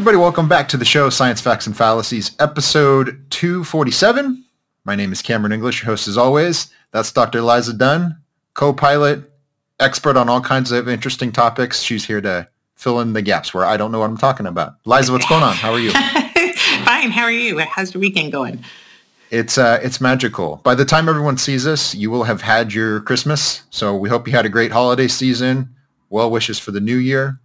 everybody, welcome back to the show, Science Facts and Fallacies, episode 247. My name is Cameron English, your host as always. That's Dr. Liza Dunn, co-pilot, expert on all kinds of interesting topics. She's here to fill in the gaps where I don't know what I'm talking about. Liza, what's going on? How are you? Fine. How are you? How's your weekend going? It's uh, it's magical. By the time everyone sees us, you will have had your Christmas. So we hope you had a great holiday season. Well wishes for the new year.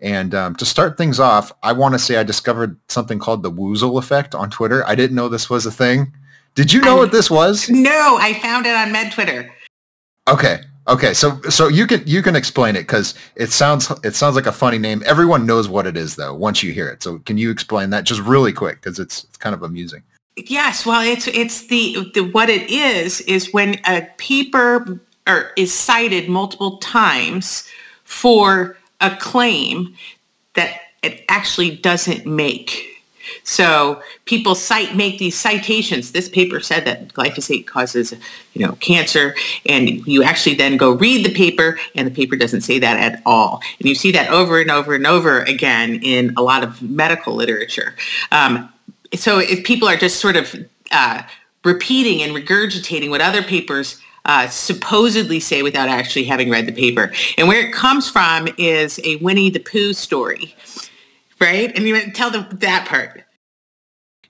And um, to start things off, I want to say I discovered something called the Woozle effect on Twitter. I didn't know this was a thing. Did you know I, what this was? No, I found it on Med Twitter. Okay. Okay, so so you can you can explain it because it sounds it sounds like a funny name. Everyone knows what it is though once you hear it. So can you explain that just really quick because it's it's kind of amusing. Yes, well, it's it's the, the what it is is when a paper or is cited multiple times for a claim that it actually doesn't make. So people cite make these citations. This paper said that glyphosate causes, you know, cancer, and you actually then go read the paper, and the paper doesn't say that at all. And you see that over and over and over again in a lot of medical literature. Um, so if people are just sort of uh, repeating and regurgitating what other papers uh, supposedly say without actually having read the paper. And where it comes from is a Winnie the Pooh story, right? And you tell them that part.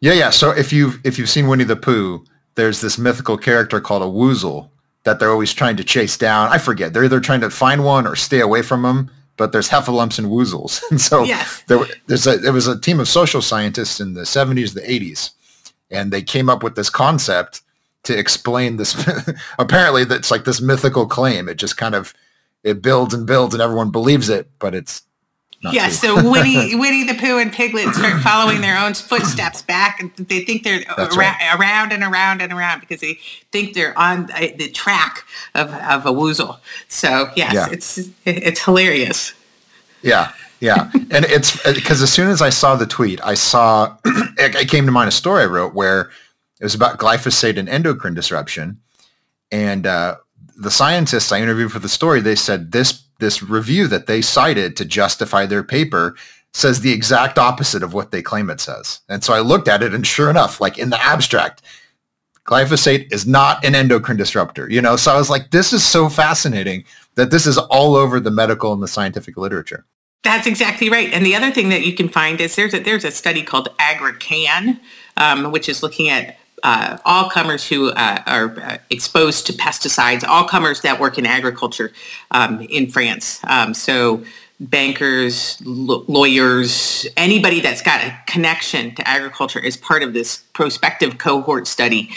Yeah, yeah. So if you've if you've seen Winnie the Pooh, there's this mythical character called a Woozle that they're always trying to chase down. I forget. They're either trying to find one or stay away from them. But there's heffalumps and woozles, and so yes. there, there's a, there was a team of social scientists in the 70s, the 80s, and they came up with this concept to explain this. apparently, that's like this mythical claim. It just kind of it builds and builds, and everyone believes it, but it's not yeah. So Winnie, Winnie the Pooh and Piglet start following their own footsteps back, and they think they're ar- right. around and around and around because they think they're on the track of, of a woozle. So yes, yeah. it's it's hilarious. Yeah, yeah, and it's uh, because as soon as I saw the tweet, I saw it, it came to mind a story I wrote where it was about glyphosate and endocrine disruption. And uh, the scientists I interviewed for the story, they said this this review that they cited to justify their paper says the exact opposite of what they claim it says. And so I looked at it and sure enough, like in the abstract, glyphosate is not an endocrine disruptor, you know? So I was like, this is so fascinating that this is all over the medical and the scientific literature. That's exactly right. And the other thing that you can find is there's a, there's a study called AgriCAN, um, which is looking at uh, all comers who uh, are uh, exposed to pesticides, all comers that work in agriculture um, in France. Um, so bankers, l- lawyers, anybody that's got a connection to agriculture is part of this prospective cohort study.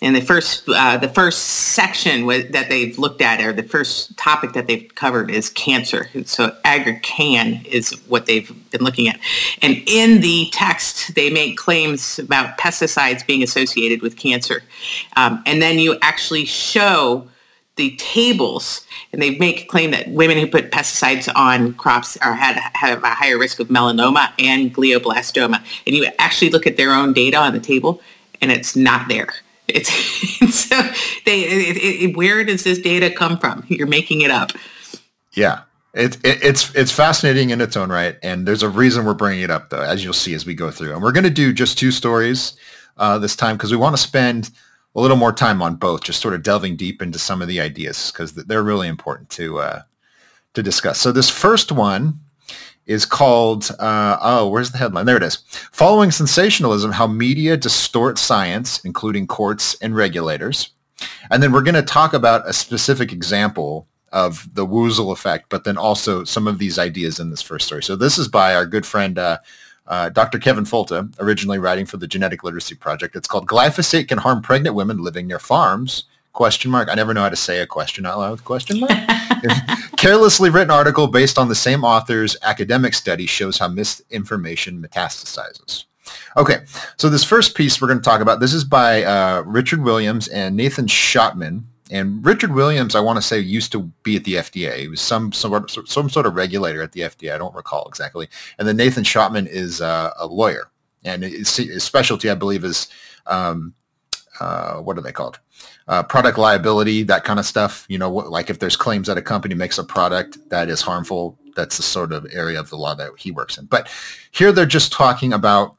And the first, uh, the first section that they've looked at, or the first topic that they've covered, is cancer. So AgriCAN is what they've been looking at. And in the text, they make claims about pesticides being associated with cancer. Um, and then you actually show the tables, and they make a claim that women who put pesticides on crops are had have a higher risk of melanoma and glioblastoma. And you actually look at their own data on the table, and it's not there. It's so they. It, it, where does this data come from? You're making it up. Yeah, it, it, it's it's fascinating in its own right, and there's a reason we're bringing it up, though, as you'll see as we go through. And we're going to do just two stories uh, this time because we want to spend a little more time on both, just sort of delving deep into some of the ideas because they're really important to uh, to discuss. So this first one is called uh, oh where's the headline? There it is. Following sensationalism how media distort science including courts and regulators. And then we're going to talk about a specific example of the woozle effect but then also some of these ideas in this first story. So this is by our good friend uh, uh, Dr. Kevin Folta, originally writing for the Genetic Literacy Project. It's called Glyphosate Can Harm Pregnant Women Living Near Farms? Question mark. I never know how to say a question out loud. Question mark. Carelessly written article based on the same author's academic study shows how misinformation metastasizes. Okay, so this first piece we're going to talk about, this is by uh, Richard Williams and Nathan Schachtman. And Richard Williams, I want to say, used to be at the FDA. He was some some, some sort of regulator at the FDA. I don't recall exactly. And then Nathan Schachtman is uh, a lawyer, and his, specialty, I believe, is um, uh, what are they called? Uh, product liability, that kind of stuff. You know, like if there's claims that a company makes a product that is harmful, that's the sort of area of the law that he works in. But here they're just talking about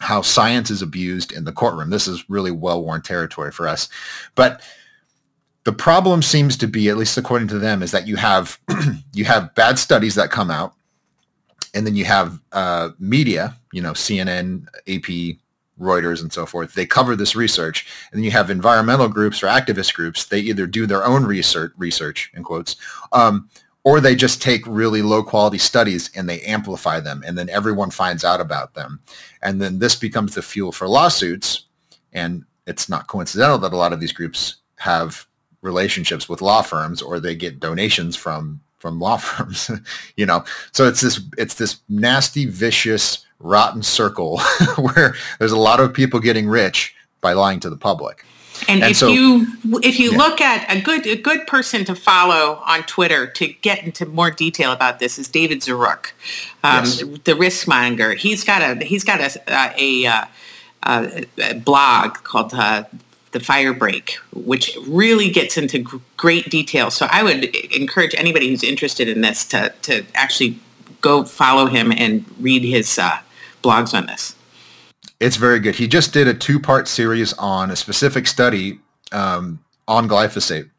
how science is abused in the courtroom. This is really well-worn territory for us. But the problem seems to be, at least according to them, is that you have you have bad studies that come out, and then you have uh, media, you know, CNN, AP, Reuters, and so forth. They cover this research, and then you have environmental groups or activist groups. They either do their own research, research in quotes, um, or they just take really low quality studies and they amplify them and then everyone finds out about them and then this becomes the fuel for lawsuits and it's not coincidental that a lot of these groups have relationships with law firms or they get donations from from law firms you know so it's this it's this nasty vicious rotten circle where there's a lot of people getting rich by lying to the public and, and if so, you if you yeah. look at a good a good person to follow on Twitter to get into more detail about this is David Zaruk, um, yes. the risk monger. He's got a he's got a a, a, a, blog called uh, the Fire Break, which really gets into great detail. So I would encourage anybody who's interested in this to to actually go follow him and read his uh, blogs on this. It's very good. He just did a two-part series on a specific study um, on glyphosate.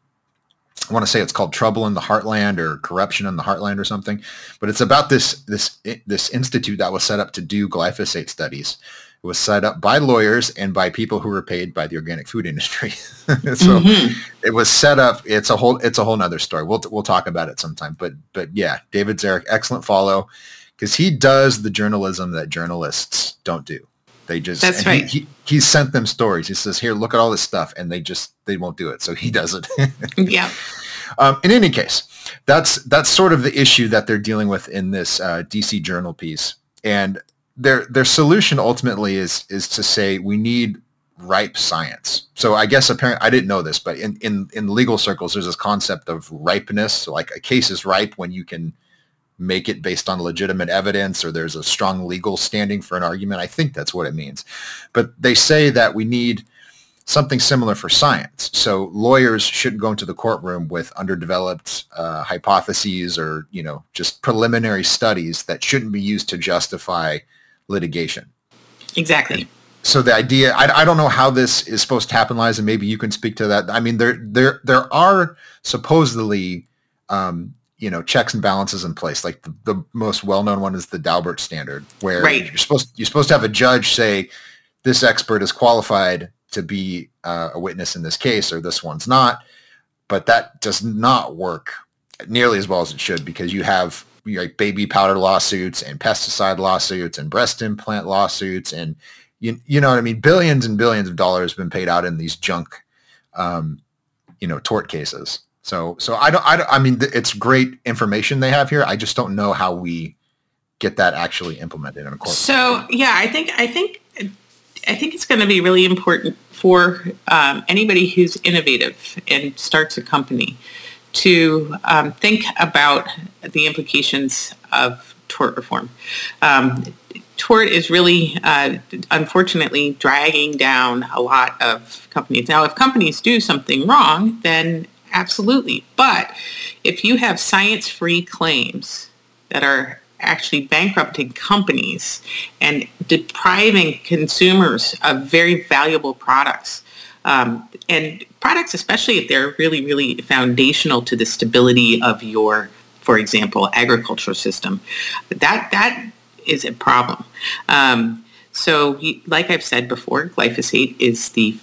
I want to say it's called Trouble in the Heartland or Corruption in the Heartland or something, but it's about this this this institute that was set up to do glyphosate studies. It was set up by lawyers and by people who were paid by the organic food industry. so mm-hmm. it was set up. It's a whole it's a whole nother story. We'll we'll talk about it sometime. But but yeah, David Zaruk, excellent follow because he does the journalism that journalists don't do. They just that's right. He, he, he, sent them stories. He says, "Here, look at all this stuff," and they just they won't do it. So he does it. yeah. Um, in any case, that's that's sort of the issue that they're dealing with in this uh, DC Journal piece, and their their solution ultimately is is to say we need ripe science. So I guess apparently I didn't know this, but in, in, in legal circles, there's this concept of ripeness. So like a case is ripe when you can make it based on legitimate evidence or there's a strong legal standing for an argument. I think that's what it means. But they say that we need something similar for science. So lawyers shouldn't go into the courtroom with underdeveloped uh, hypotheses or, you know, just preliminary studies that shouldn't be used to justify litigation. Exactly. So the idea, I, I don't know how this is supposed to happen, Liza. And maybe you can speak to that. I mean, there there there are supposedly um, you know checks and balances in place. Like the, the most well-known one is the Daubert standard, where right. you're supposed you're supposed to have a judge say this expert is qualified to be uh, a witness in this case, or this one's not. But that does not work nearly as well as it should because you have like baby powder lawsuits and pesticide lawsuits and breast implant lawsuits and you you know what I mean billions and billions of dollars have been paid out in these junk um, you know tort cases so, so I don't, I don't, I mean, it's great information they have here. I just don't know how we get that actually implemented in a court. So, yeah, I think, I think, I think it's going to be really important for um, anybody who's innovative and starts a company to um, think about the implications of tort reform. Um, tort is really, uh, unfortunately, dragging down a lot of companies. Now, if companies do something wrong, then Absolutely. But if you have science-free claims that are actually bankrupting companies and depriving consumers of very valuable products, um, and products, especially if they're really, really foundational to the stability of your, for example, agricultural system, that that is a problem. Um, so, like I've said before, glyphosate is the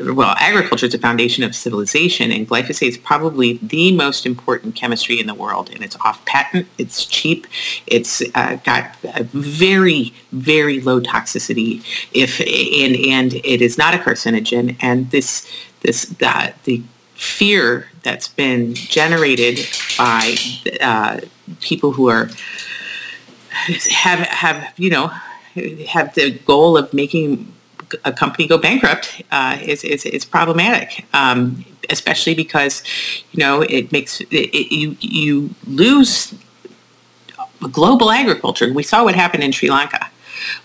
well, agriculture is a foundation of civilization, and glyphosate is probably the most important chemistry in the world. And it's off patent. It's cheap. It's uh, got a very, very low toxicity. If and and it is not a carcinogen. And this this the the fear that's been generated by uh, people who are have have you know have the goal of making a company go bankrupt uh, is, is, is problematic, um, especially because you know it makes it, it, you you lose global agriculture. We saw what happened in Sri Lanka.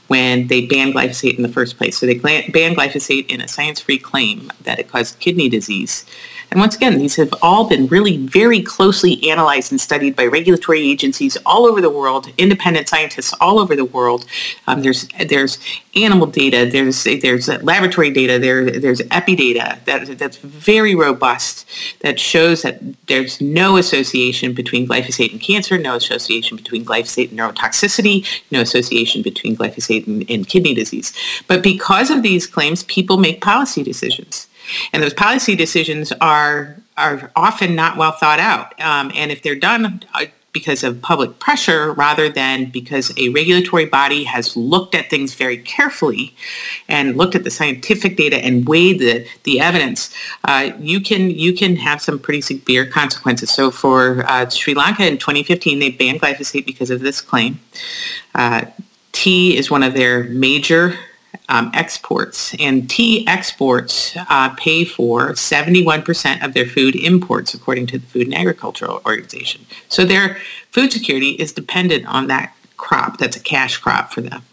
When they banned glyphosate in the first place. So they banned glyphosate in a science-free claim that it caused kidney disease. And once again, these have all been really very closely analyzed and studied by regulatory agencies all over the world, independent scientists all over the world. Um, there's there's animal data, there's there's laboratory data, there there's epi data that that's very robust that shows that there's no association between glyphosate and cancer, no association between glyphosate and neurotoxicity, no association between glyphosate and kidney disease. But because of these claims, people make policy decisions. And those policy decisions are are often not well thought out. Um, and if they're done uh, because of public pressure rather than because a regulatory body has looked at things very carefully and looked at the scientific data and weighed the, the evidence, uh, you can you can have some pretty severe consequences. So for uh, Sri Lanka in 2015, they banned glyphosate because of this claim. Uh, tea is one of their major um, exports, and tea exports uh, pay for 71% of their food imports, according to the Food and Agricultural Organization. So their food security is dependent on that crop. That's a cash crop for them.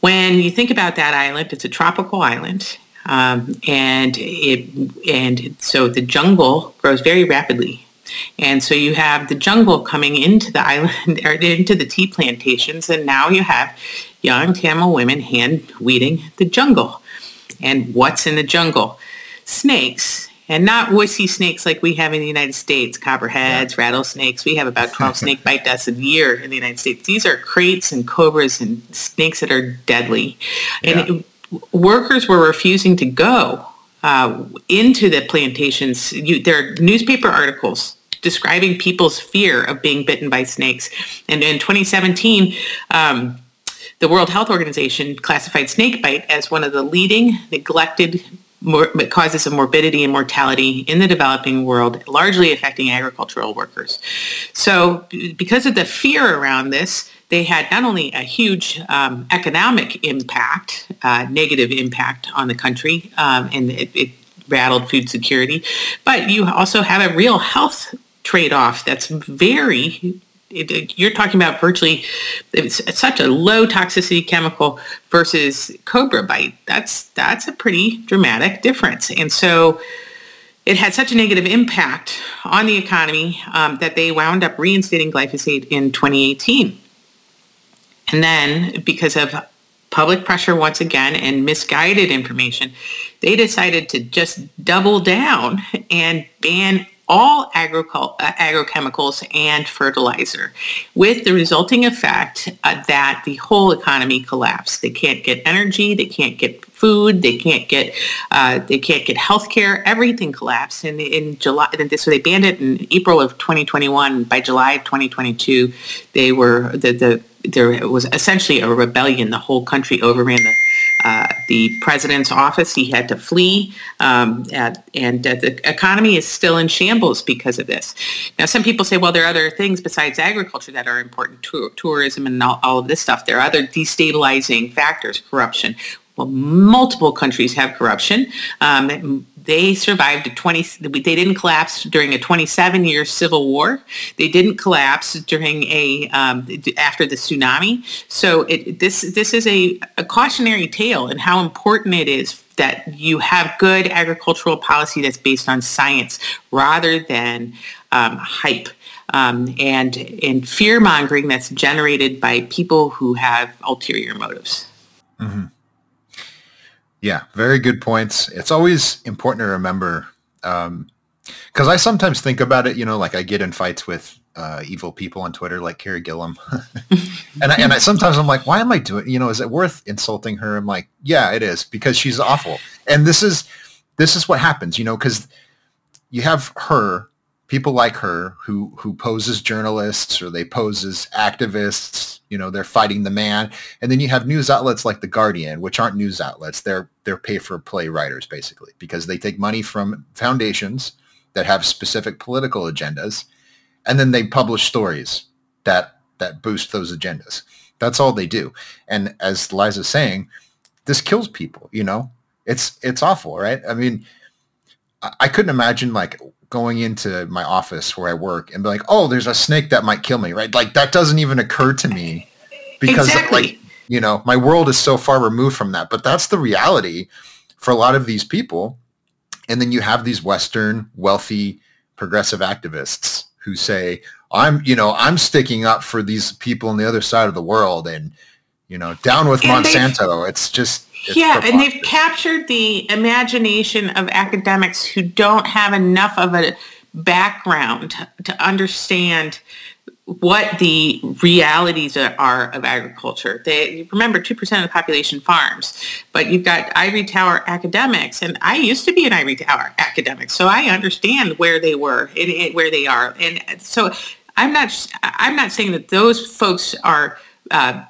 When you think about that island, it's a tropical island, um, and it and so the jungle grows very rapidly. And so you have the jungle coming into the island or into the tea plantations, and now you have young Tamil women hand weeding the jungle. And what's in the jungle? Snakes. And not wussy snakes like we have in the United States, copperheads, yeah. rattlesnakes. We have about 12 snake bite deaths a year in the United States. These are kraits and cobras and snakes that are deadly. Yeah. And it, workers were refusing to go uh, into the plantations. You, there are newspaper articles describing people's fear of being bitten by snakes. And in 2017, um, the World Health Organization classified snakebite as one of the leading neglected mor- causes of morbidity and mortality in the developing world, largely affecting agricultural workers. So because of the fear around this, they had not only a huge um, economic impact, uh, negative impact on the country, um, and it, it rattled food security, but you also have a real health trade-off that's very it, you're talking about virtually it's such a low toxicity chemical versus cobra bite. That's that's a pretty dramatic difference. And so it had such a negative impact on the economy um, that they wound up reinstating glyphosate in 2018. And then because of public pressure once again and misguided information, they decided to just double down and ban all agricul- uh, agrochemicals and fertilizer, with the resulting effect uh, that the whole economy collapsed. They can't get energy, they can't get food, they can't get uh, they can't get health care. Everything collapsed. And in July, so they banned it in April of 2021. By July of 2022, they were the the there was essentially a rebellion. The whole country overran the uh, the president's office. He had to flee, um, at, and uh, the economy is still in shambles because of this. Now, some people say, well, there are other things besides agriculture that are important, to- tourism and all, all of this stuff. There are other destabilizing factors, corruption. Well, multiple countries have corruption. Um, they survived a 20 they didn't collapse during a 27 year civil war they didn't collapse during a um, after the tsunami so it, this this is a, a cautionary tale and how important it is that you have good agricultural policy that's based on science rather than um, hype um, and and fear mongering that's generated by people who have ulterior motives. Mm-hmm. Yeah, very good points. It's always important to remember because um, I sometimes think about it. You know, like I get in fights with uh, evil people on Twitter, like Carey Gillam, and I, and I, sometimes I'm like, why am I doing? You know, is it worth insulting her? I'm like, yeah, it is because she's awful, and this is this is what happens. You know, because you have her people like her who who pose as journalists or they pose as activists you know they're fighting the man. And then you have news outlets like the guardian which aren't news outlets. They're they're pay for play writers basically because they take money from foundations that have specific political agendas and then they publish stories that that boost those agendas. That's all they do. And as liza's saying this kills people you know? It's it's awful right? I mean I couldn't imagine like going into my office where I work and be like, oh, there's a snake that might kill me, right? Like that doesn't even occur to me because exactly. like You know, my world is so far removed from that, but that's the reality for a lot of these people. And then you have these Western wealthy progressive activists who say, I'm, you know, I'm sticking up for these people on the other side of the world and, you know, down with and Monsanto. It's just, it's yeah, and they've captured the imagination of academics who don't have enough of a background to understand what the realities are of agriculture. They remember 2% of the population farms, but you've got ivory tower academics, and I used to be an ivory tower academic, so I understand where they were and where they are. And so I'm not I'm not saying that those folks are uh,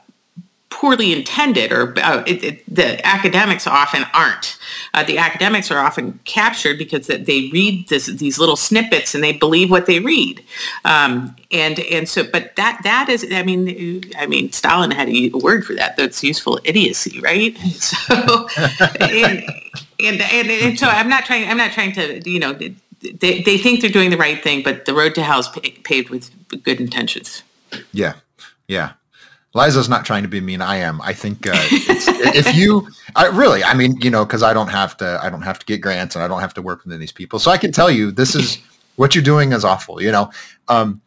poorly intended or uh, it, it, the academics often aren't. Uh, the academics are often captured because they read this, these little snippets and they believe what they read. Um, and and so, but that that is, I mean, I mean, Stalin had a word for that. That's useful idiocy, right? So, and, and, and, and so I'm not trying. I'm not trying to, you know, they they think they're doing the right thing, but the road to hell is paved with good intentions. Yeah, yeah. Liza's not trying to be mean. I am. I think uh, if you, I, really, I mean, you know, because I don't have to, I don't have to get grants and I don't have to work with these people, so I can tell you this is what you're doing is awful. You know, um,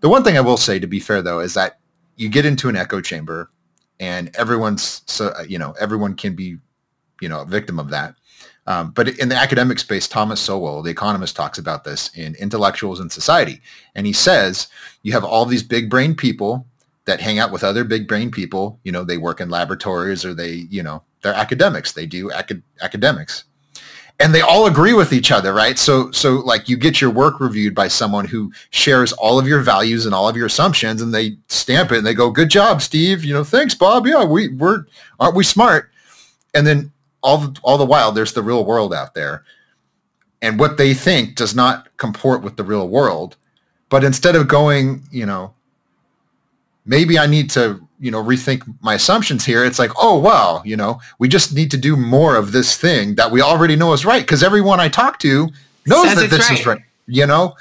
the one thing I will say, to be fair though, is that you get into an echo chamber, and everyone's, so you know, everyone can be, you know, a victim of that. Um, but in the academic space, Thomas Sowell, the economist, talks about this in Intellectuals in Society, and he says you have all these big brain people that hang out with other big brain people. You know, they work in laboratories or they, you know, they're academics. They do acad- academics. And they all agree with each other, right? So, so like you get your work reviewed by someone who shares all of your values and all of your assumptions, and they stamp it and they go, "Good job, Steve." You know, thanks, Bob. Yeah, we we're aren't we smart? And then all all the while, there's the real world out there, and what they think does not comport with the real world. But instead of going, you know, maybe I need to, you know, rethink my assumptions here. It's like, oh, wow, you know, we just need to do more of this thing that we already know is right because everyone I talk to knows Says that this right. is right, you know?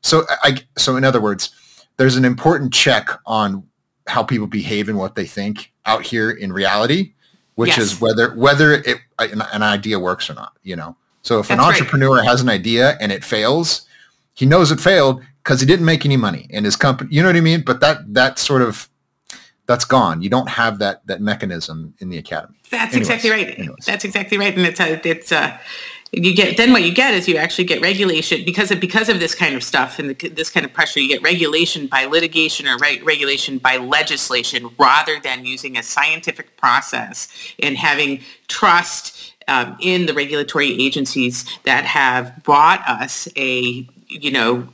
So I, so in other words, there's an important check on how people behave and what they think out here in reality, which yes. is whether, whether it, an, an, idea works or not, you know? So if That's an entrepreneur right. has an idea and it fails, he knows it failed because he didn't make any money in his company. You know what I mean? But that that sort of that's gone. You don't have that that mechanism in the academy. That's anyways, exactly right. Anyways. That's exactly right. And it's a, it's a, you get then what you get is you actually get regulation because of because of this kind of stuff and the, this kind of pressure. You get regulation by litigation or re- regulation by legislation rather than using a scientific process and having trust um, in the regulatory agencies that have brought us a you know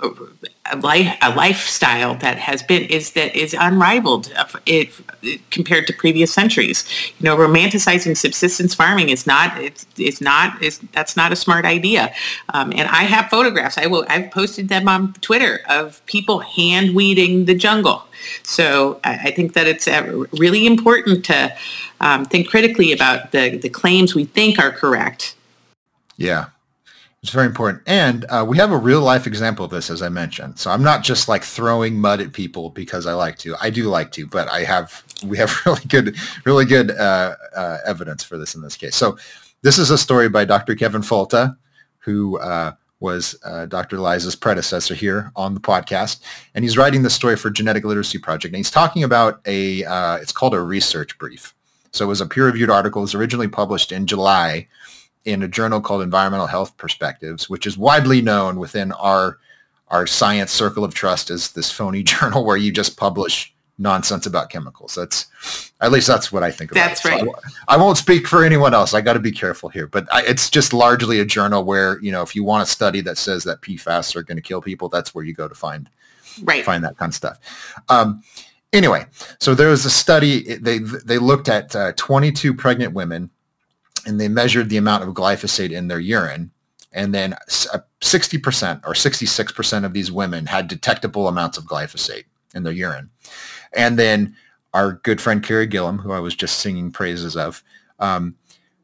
a, life, a lifestyle that has been is that is unrivaled it, it, compared to previous centuries. You know romanticizing subsistence farming is not it's, it's not is that's not a smart idea. Um, and i have photographs. I will i've posted them on twitter of people hand weeding the jungle. So I, I think that it's uh, really important to um, think critically about the the claims we think are correct. Yeah it's very important. And uh, we have a real life example of this, as I mentioned. So I'm not just like throwing mud at people because I like to. I do like to, but I have, we have really good, really good uh, uh, evidence for this in this case. So this is a story by Dr. Kevin Folta, who uh, was uh, Dr. Liza's predecessor here on the podcast. And he's writing the story for Genetic Literacy Project. And he's talking about a, uh, it's called a research brief. So it was a peer-reviewed article. It was originally published in July in a journal called Environmental Health Perspectives, which is widely known within our our science circle of trust as this phony journal where you just publish nonsense about chemicals. That's at least that's what I think about. That's right. So I, I, won't speak for anyone else. I got to be careful here, but I, it's just largely a journal where you know if you want a study that says that PFAS are going to kill people, that's where you go to find right find that kind of stuff. Um, anyway, so there was a study. They they looked at uh, 22 pregnant women and they measured the amount of glyphosate in their urine. And then 60% or 66% of these women had detectable amounts of glyphosate in their urine. And then our good friend Carey Gillam, who I was just singing praises of, um,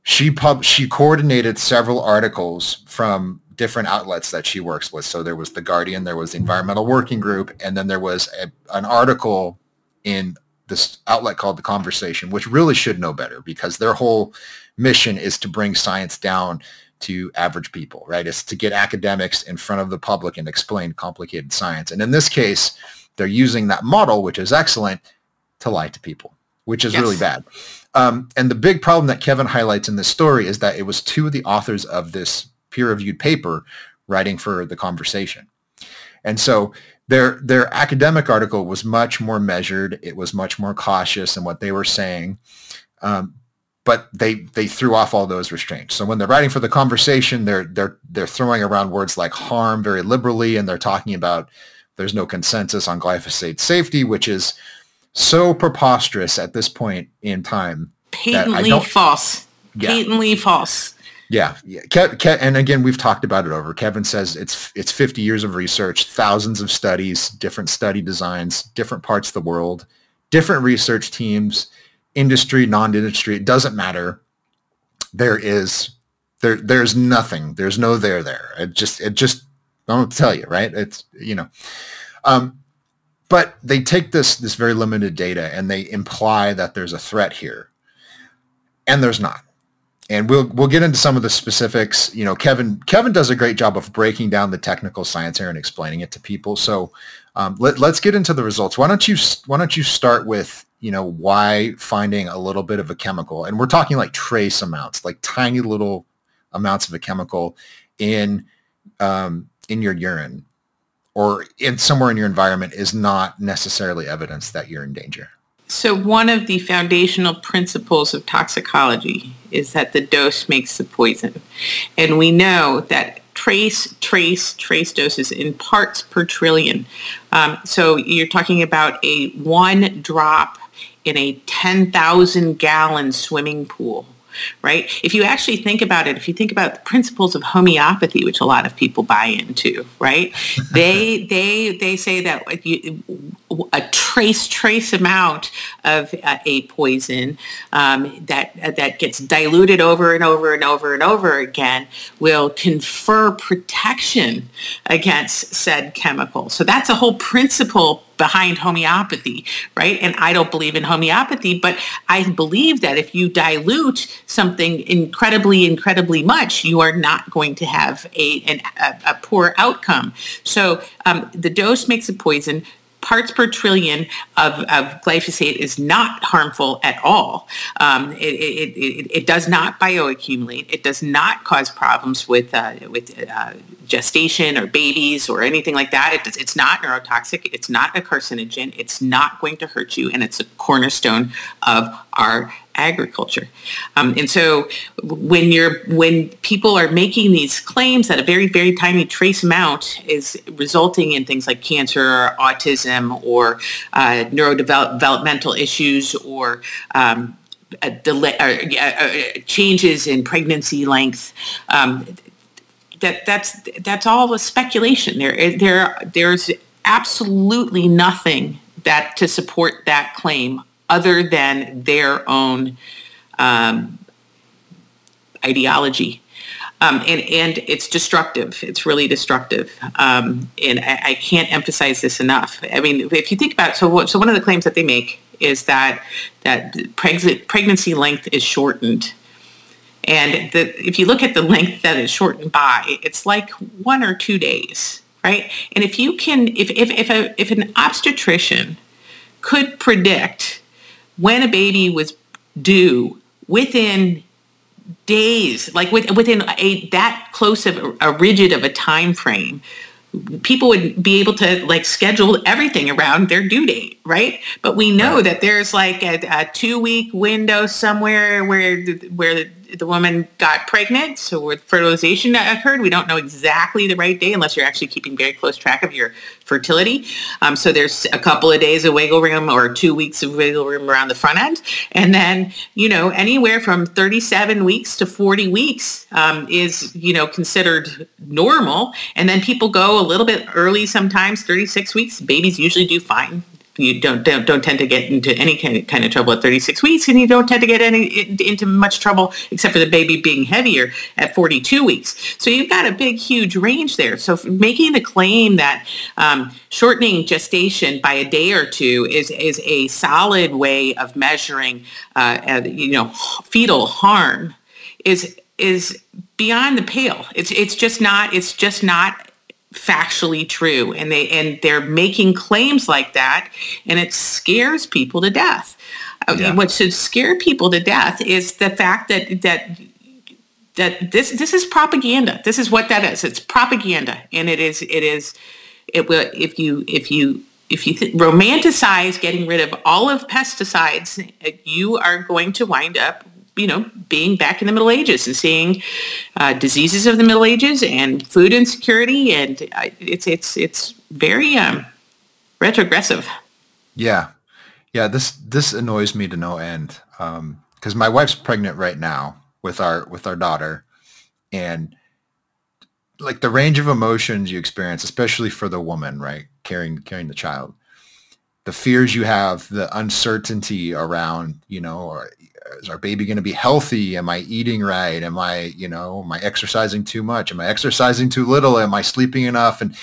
she pub she coordinated several articles from different outlets that she works with. So there was the Guardian, there was the Environmental Working Group, and then there was a, an article in this outlet called the Conversation, which really should know better because their whole mission is to bring science down to average people, right? It's to get academics in front of the public and explain complicated science. And in this case, they're using that model, which is excellent, to lie to people, which is yes. really bad. Um, and the big problem that Kevin highlights in this story is that it was two of the authors of this peer-reviewed paper writing for the conversation. And so their their academic article was much more measured. It was much more cautious in what they were saying. Um, but they they threw off all those restraints. So when they're writing for the conversation, they're they're they're throwing around words like harm very liberally, and they're talking about there's no consensus on glyphosate safety, which is so preposterous at this point in time. Patently false. Yeah. Patently false. Yeah, yeah. Ke- Ke- and again, we've talked about it over. Kevin says it's it's 50 years of research, thousands of studies, different study designs, different parts of the world, different research teams, industry, non-industry. It doesn't matter. There is there there's nothing. There's no there there. It just it just I don't tell you right. It's you know. Um, but they take this this very limited data and they imply that there's a threat here, and there's not and we'll we'll get into some of the specifics. You know, Kevin Kevin does a great job of breaking down the technical science here and explaining it to people. So um, let, let's get into the results. Why don't you why don't you start with you know why finding a little bit of a chemical, and we're talking like trace amounts, like tiny little amounts of a chemical in um, in your urine or in somewhere in your environment is not necessarily evidence that you're in danger. So one of the foundational principles of toxicology is that the dose makes the poison. And we know that trace, trace, trace doses in parts per trillion. Um, so you're talking about a one drop in a 10,000 gallon swimming pool right? If you actually think about it, if you think about the principles of homeopathy, which a lot of people buy into, right? they they they say that you, a trace trace amount of uh, a poison um, that uh, that gets diluted over and over and over and over again will confer protection against said chemical. So that's a whole principle behind homeopathy, right? And I don't believe in homeopathy, but I believe that if you dilute something incredibly, incredibly much, you are not going to have a, an, a, a poor outcome. So um, the dose makes a poison parts per trillion of, of glyphosate is not harmful at all. Um, it, it, it, it, does not bioaccumulate. It does not cause problems with uh, with uh, gestation or babies or anything like that. It does, it's not neurotoxic. It's not a carcinogen. It's not going to hurt you, and it's a cornerstone of our agriculture. Um, and so when you're when people are making these claims that a very very tiny trace amount is resulting in things like cancer or autism or uh, neurodevelopmental issues or um, delay, or, uh, changes in pregnancy length. Um, that that's that's all a speculation. There there there's absolutely nothing that to support that claim other than their own um, ideology. Um, and, and it's destructive. It's really destructive. Um, and I, I, can't emphasize this enough. I mean, if you think about it, so, so one of the claims that they make is that, that preg- pregnancy length is shortened. And the, if you look at the length that is shortened by, it's like one or two days, right? And if you can, if, if, if, a, if an obstetrician could predict when a baby was due within days, like with, within a that close of a, a rigid of a time frame, people would be able to like schedule everything around their due date, right? But we know that there's like a, a two week window somewhere where where the woman got pregnant, so with fertilization occurred. We don't know exactly the right day unless you're actually keeping very close track of your fertility. Um, so there's a couple of days of wiggle room or two weeks of wiggle room around the front end. And then, you know, anywhere from 37 weeks to 40 weeks um, is, you know, considered normal. And then people go a little bit early sometimes, 36 weeks. Babies usually do fine you don't, don't don't tend to get into any kind of, kind of trouble at 36 weeks and you don't tend to get any into much trouble except for the baby being heavier at 42 weeks. So you've got a big huge range there. So making the claim that um, shortening gestation by a day or two is is a solid way of measuring uh, uh, you know fetal harm is is beyond the pale. It's it's just not it's just not factually true and they and they're making claims like that and it scares people to death. Yeah. what should scare people to death is the fact that that that this this is propaganda. This is what that is. It's propaganda and it is it is it will if you if you if you th- romanticize getting rid of all of pesticides you are going to wind up you know, being back in the Middle Ages and seeing uh, diseases of the Middle Ages and food insecurity, and uh, it's it's it's very um, retrogressive. Yeah, yeah. This this annoys me to no end because um, my wife's pregnant right now with our with our daughter, and like the range of emotions you experience, especially for the woman, right, carrying carrying the child, the fears you have, the uncertainty around, you know, or is our baby going to be healthy? Am I eating right? Am I, you know, am I exercising too much? Am I exercising too little? Am I sleeping enough? And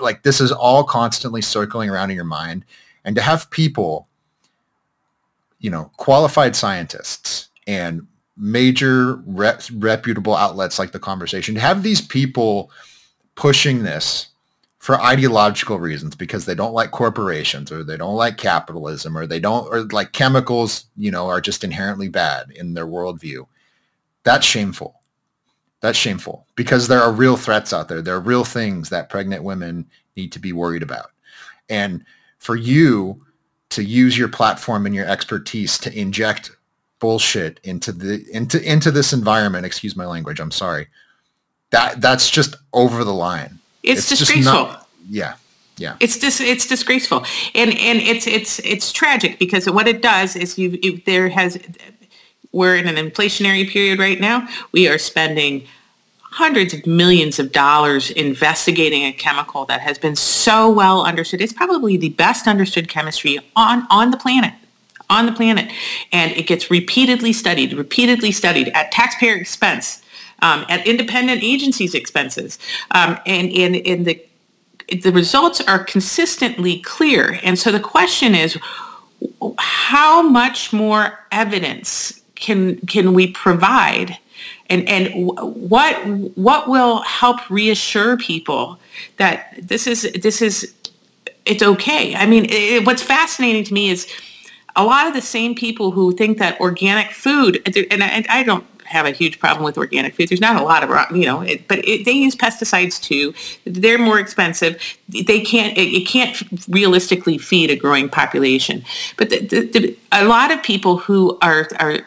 like this is all constantly circling around in your mind. And to have people, you know, qualified scientists and major rep- reputable outlets like the conversation, to have these people pushing this for ideological reasons because they don't like corporations or they don't like capitalism or they don't or like chemicals you know are just inherently bad in their worldview. That's shameful. That's shameful because there are real threats out there. There are real things that pregnant women need to be worried about. And for you to use your platform and your expertise to inject bullshit into the into into this environment excuse my language i'm sorry that that's just over the line it's, it's disgraceful. Not, yeah. Yeah. It's dis- it's disgraceful. And and it's it's it's tragic because what it does is you, you there has we're in an inflationary period right now. We are spending hundreds of millions of dollars investigating a chemical that has been so well understood. It's probably the best understood chemistry on on the planet on the planet. And it gets repeatedly studied, repeatedly studied at taxpayer expense um, at independent agencies' expenses. Um, and in, in the the results are consistently clear. And so the question is, how much more evidence can can we provide, and and what what will help reassure people that this is this is it's okay. I mean, it, what's fascinating to me is a lot of the same people who think that organic food, and I, I don't have a huge problem with organic food. There's not a lot of, you know, it, but it, they use pesticides too. They're more expensive. They can't, it, it can't realistically feed a growing population. But the, the, the, a lot of people who are, are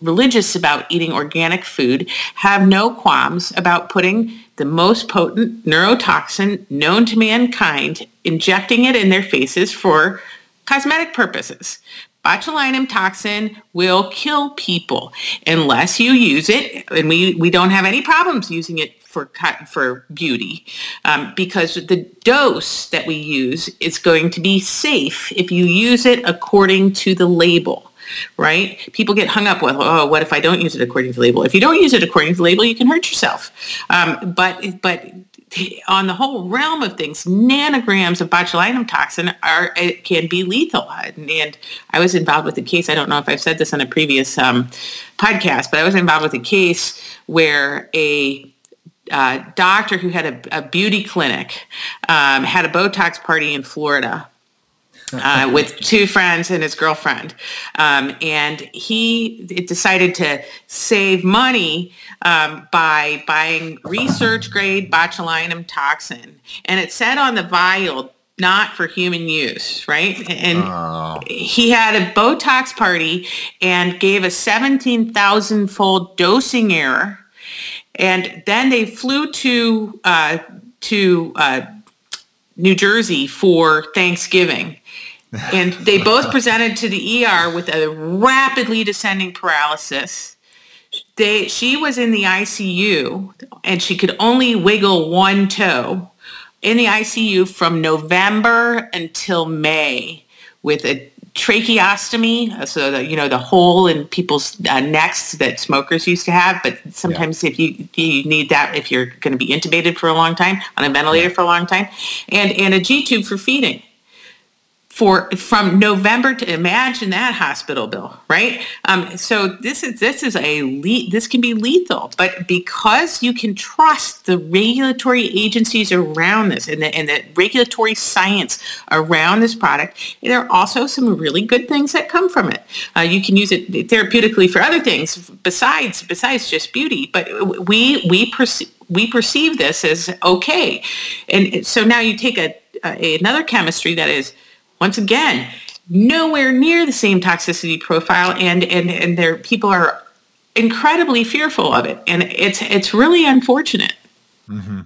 religious about eating organic food have no qualms about putting the most potent neurotoxin known to mankind, injecting it in their faces for cosmetic purposes botulinum toxin will kill people unless you use it. And we, we don't have any problems using it for for beauty um, because the dose that we use is going to be safe if you use it according to the label right? People get hung up with oh what if i don't use it according to the label? If you don't use it according to the label you can hurt yourself. Um, but but on the whole realm of things, nanograms of botulinum toxin are can be lethal. And, I was involved with a case. I don't know if I've said this on a previous um, podcast, but I was involved with a case where a uh, doctor who had a, a beauty clinic um, had a Botox party in Florida uh, with two friends and his girlfriend. Um, and he decided to save money um, by buying research grade botulinum toxin. And it said on the vial, not for human use, right? And oh. he had a Botox party and gave a 17,000 fold dosing error. And then they flew to uh, to uh, New Jersey for Thanksgiving and they both presented to the ER with a rapidly descending paralysis. They, she was in the ICU and she could only wiggle one toe in the ICU from November until May with a tracheostomy, so the, you know the hole in people's uh, necks that smokers used to have. But sometimes yeah. if you if you need that, if you're going to be intubated for a long time on a ventilator yeah. for a long time, and and a G tube for feeding for from November to imagine that hospital bill, right? Um, so this is this is a le- this can be lethal, but because you can trust the regulatory agencies around this and the, and the regulatory science around this product, there are also some really good things that come from it. Uh, you can use it therapeutically for other things besides besides just beauty, but we we perceive we perceive this as okay, and so now you take a, a another chemistry that is once again, nowhere near the same toxicity profile and and and there people are incredibly fearful of it and it's it's really unfortunate mm-hmm.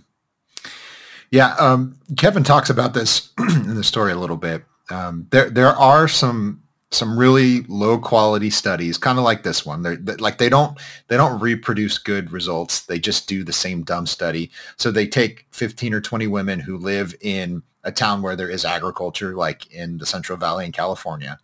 yeah um, kevin talks about this in the story a little bit um, there there are some some really low quality studies kind of like this one they're, they, like they don't they don't reproduce good results they just do the same dumb study so they take 15 or 20 women who live in a town where there is agriculture, like in the Central Valley in California.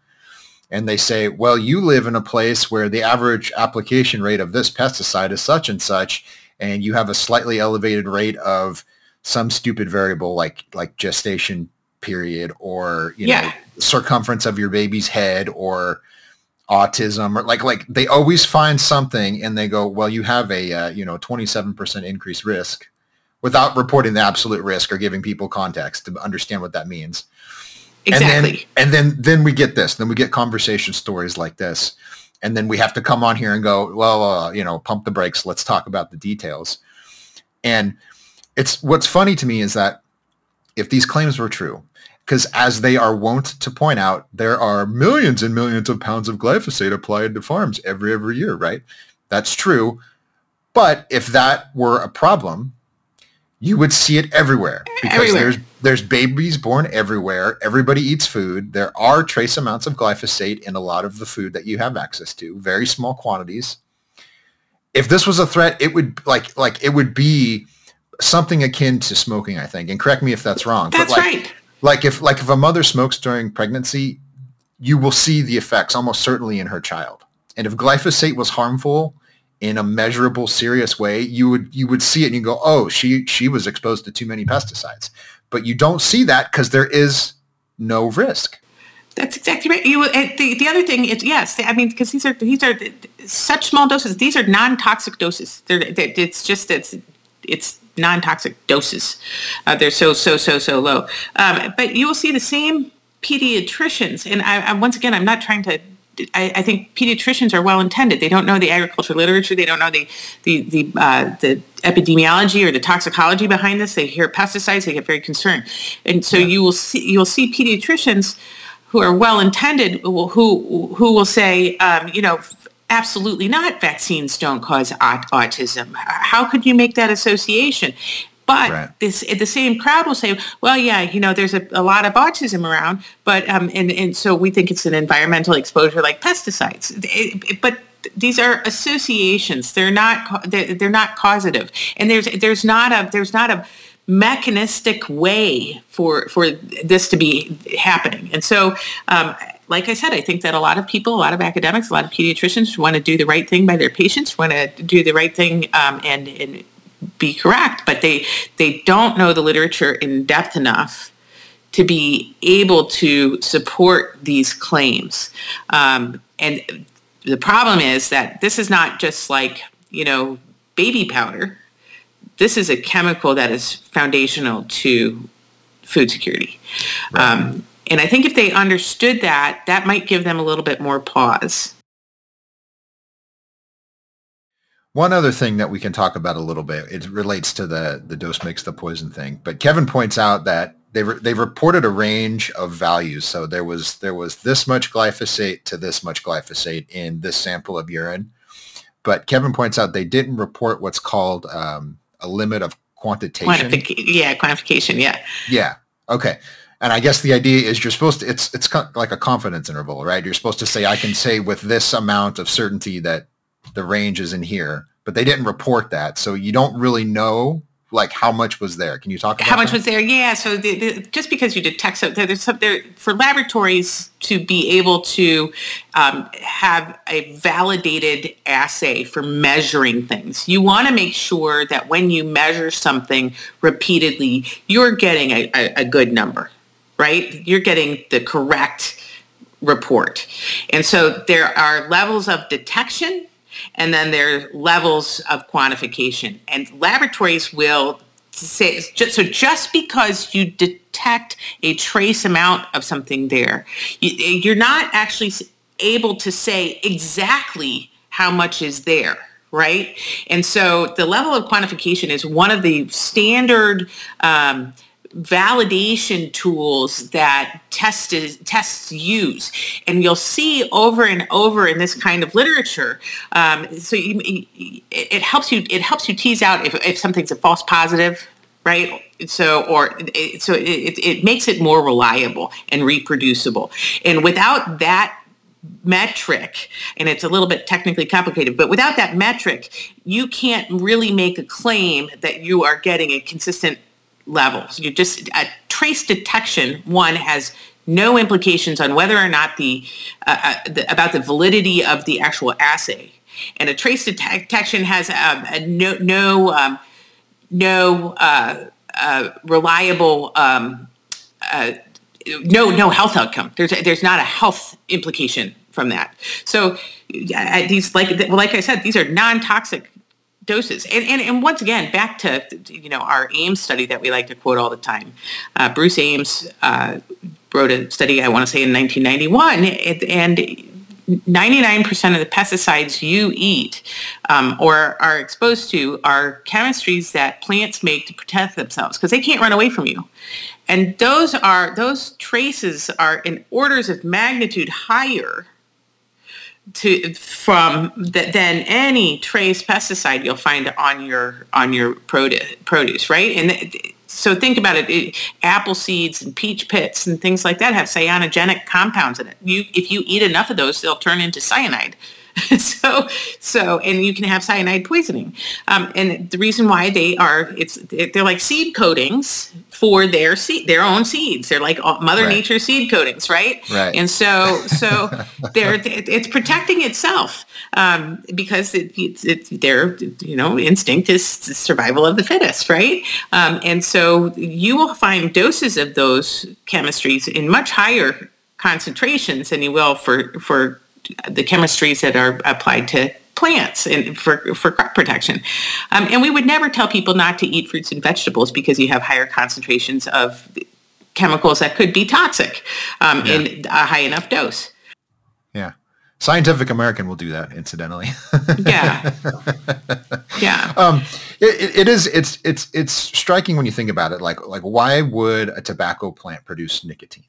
And they say, well, you live in a place where the average application rate of this pesticide is such and such, and you have a slightly elevated rate of some stupid variable like like gestation period or you yeah. know circumference of your baby's head or autism or like like they always find something and they go well you have a uh, you know 27% increased risk without reporting the absolute risk or giving people context to understand what that means. Exactly. And then, and then, then we get this. Then we get conversation stories like this, and then we have to come on here and go, well, uh, you know, pump the brakes. Let's talk about the details. And it's what's funny to me is that if these claims were true, because as they are wont to point out, there are millions and millions of pounds of glyphosate applied to farms every every year, right? That's true. But if that were a problem, you would see it everywhere because everywhere. there's there's babies born everywhere. Everybody eats food. There are trace amounts of glyphosate in a lot of the food that you have access to, very small quantities. If this was a threat, it would like like it would be something akin to smoking, I think. And correct me if that's wrong. That's like, right. Like if like if a mother smokes during pregnancy, you will see the effects almost certainly in her child. And if glyphosate was harmful, in a measurable, serious way, you would you would see it and you go, oh, she she was exposed to too many pesticides. But you don't see that because there is no risk. That's exactly right. You the, the other thing is yes, I mean because these are these are such small doses. These are non-toxic doses. They're, it's just it's it's non-toxic doses. Uh, they're so so so so low. Um, but you will see the same pediatricians, and I, I, once again, I'm not trying to I, I, think pediatricians are well intended. They don't know the agriculture literature. They don't know the the the, uh, the epidemiology or the toxicology behind this. They hear pesticides. They get very concerned, and so yeah. you will see you will see pediatricians who are well intended who who will say, um, you know, absolutely not. Vaccines don't cause autism. How could you make that association? But right. this the same crowd will say, well, yeah, you know, there's a, a lot of autism around, but um, and and so we think it's an environmental exposure like pesticides. It, it, but these are associations. They're not they're, they're not causative, and there's there's not a there's not a mechanistic way for for this to be happening. And so. Um, like I said, I think that a lot of people, a lot of academics, a lot of pediatricians want to do the right thing by their patients, want to do the right thing um, and, and be correct, but they they don't know the literature in depth enough to be able to support these claims. Um, and the problem is that this is not just like you know baby powder. This is a chemical that is foundational to food security. Right. Um, and I think if they understood that, that might give them a little bit more pause. One other thing that we can talk about a little bit, it relates to the the dose makes the poison thing. But Kevin points out that they re- they reported a range of values. So there was there was this much glyphosate to this much glyphosate in this sample of urine. But Kevin points out they didn't report what's called um, a limit of quantitation. Quantific- yeah, quantification. Yeah. Yeah. Okay. And I guess the idea is you're supposed to, it's, it's like a confidence interval, right? You're supposed to say, I can say with this amount of certainty that the range is in here, but they didn't report that. So you don't really know like how much was there? Can you talk about how much that? was there? Yeah. So the, the, just because you detect so there's some there for laboratories to be able to um, have a validated assay for measuring things, you want to make sure that when you measure something repeatedly, you're getting a, a, a good number, right? You're getting the correct report. And so there are levels of detection and then there are levels of quantification. And laboratories will say, so just because you detect a trace amount of something there, you're not actually able to say exactly how much is there right? And so the level of quantification is one of the standard um, validation tools that tested, tests use. And you'll see over and over in this kind of literature. Um, so you, it helps you it helps you tease out if, if something's a false positive, right? So or it, so it, it makes it more reliable and reproducible. And without that metric, and it's a little bit technically complicated, but without that metric, you can't really make a claim that you are getting a consistent levels. You just a trace detection one has no implications on whether or not the, uh, uh, the about the validity of the actual assay, and a trace detection has um, a no no um, no uh, uh reliable um, uh, no no health outcome. There's there's not a health implication from that. So these like like I said, these are non-toxic doses. And, and, and once again, back to, you know, our Ames study that we like to quote all the time. Uh, Bruce Ames uh, wrote a study, I want to say in 1991, and 99% of the pesticides you eat um, or are exposed to are chemistries that plants make to protect themselves because they can't run away from you. And those are those traces are in orders of magnitude higher to from the, than any trace pesticide you'll find on your on your produce, produce right? And so think about it, it, Apple seeds and peach pits and things like that have cyanogenic compounds in it. You if you eat enough of those, they'll turn into cyanide. so so and you can have cyanide poisoning. Um, and the reason why they are it's they're like seed coatings for their seed their own seeds. They're like mother right. nature seed coatings right? Right. And so so they're it's protecting itself um, because it, it's it, their you know instinct is survival of the fittest right? Um, and so you will find doses of those chemistries in much higher concentrations than you will for for the chemistries that are applied to plants and for, for crop protection. Um, and we would never tell people not to eat fruits and vegetables because you have higher concentrations of chemicals that could be toxic um, yeah. in a high enough dose. Yeah. Scientific American will do that, incidentally. yeah, yeah. Um, it, it is. It's it's it's striking when you think about it. Like like why would a tobacco plant produce nicotine?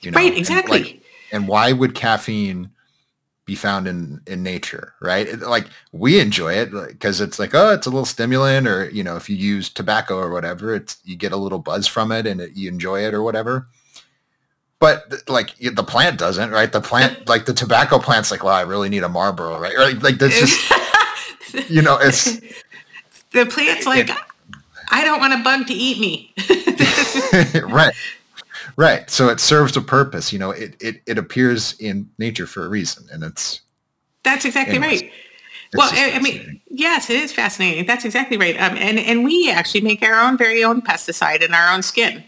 You know? Right. Exactly. And, like, and why would caffeine be found in in nature right? Like we enjoy it because it's like oh it's a little stimulant or you know if you use tobacco or whatever it's you get a little buzz from it and it, you enjoy it or whatever. But like the plant doesn't right? The plant like the tobacco plant's like well i really need a marlboro right? Like, like that's just you know it's the plant's like it, i don't want a bug to eat me. Right Right. So it serves a purpose. You know, it, it, it appears in nature for a reason. And it's. That's exactly anyways, right. Well, I, mean, yes, it is fascinating. That's exactly right. Um, and, and we actually make our own very own pesticide in our own skin.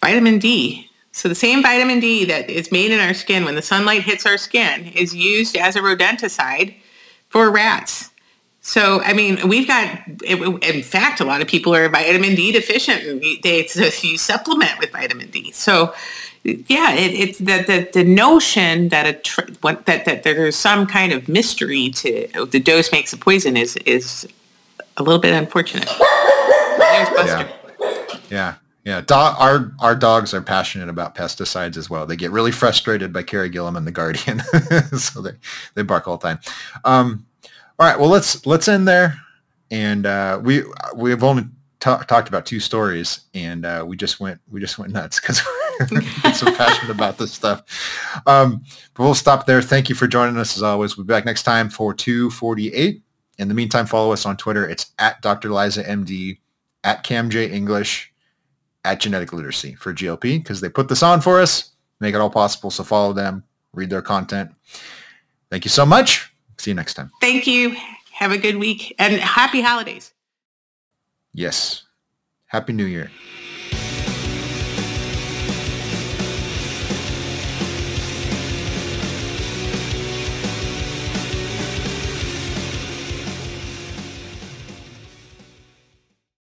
Vitamin D. So the same vitamin D that is made in our skin when the sunlight hits our skin is used as a rodenticide for rats. So, I mean, we've got, in fact, a lot of people are vitamin D deficient they you supplement with vitamin D. So, yeah, it, it's the, the, the notion that a tr- what, that, that there's some kind of mystery to the dose makes a poison is is a little bit unfortunate. Yeah. Yeah. Yeah, Do- our our dogs are passionate about pesticides as well. They get really frustrated by Carey Gillam and the Guardian, so they they bark all the time. Um, all right. Well, let's let's end there. And uh, we we've only t- talked about two stories, and uh, we just went we just went nuts because we're so passionate about this stuff. Um, but we'll stop there. Thank you for joining us as always. We'll be back next time for two forty eight. In the meantime, follow us on Twitter. It's at Dr. Liza MD, at Cam J English, at Genetic Literacy for GLP because they put this on for us, make it all possible. So follow them, read their content. Thank you so much. See you next time. Thank you. Have a good week and happy holidays. Yes. Happy New Year.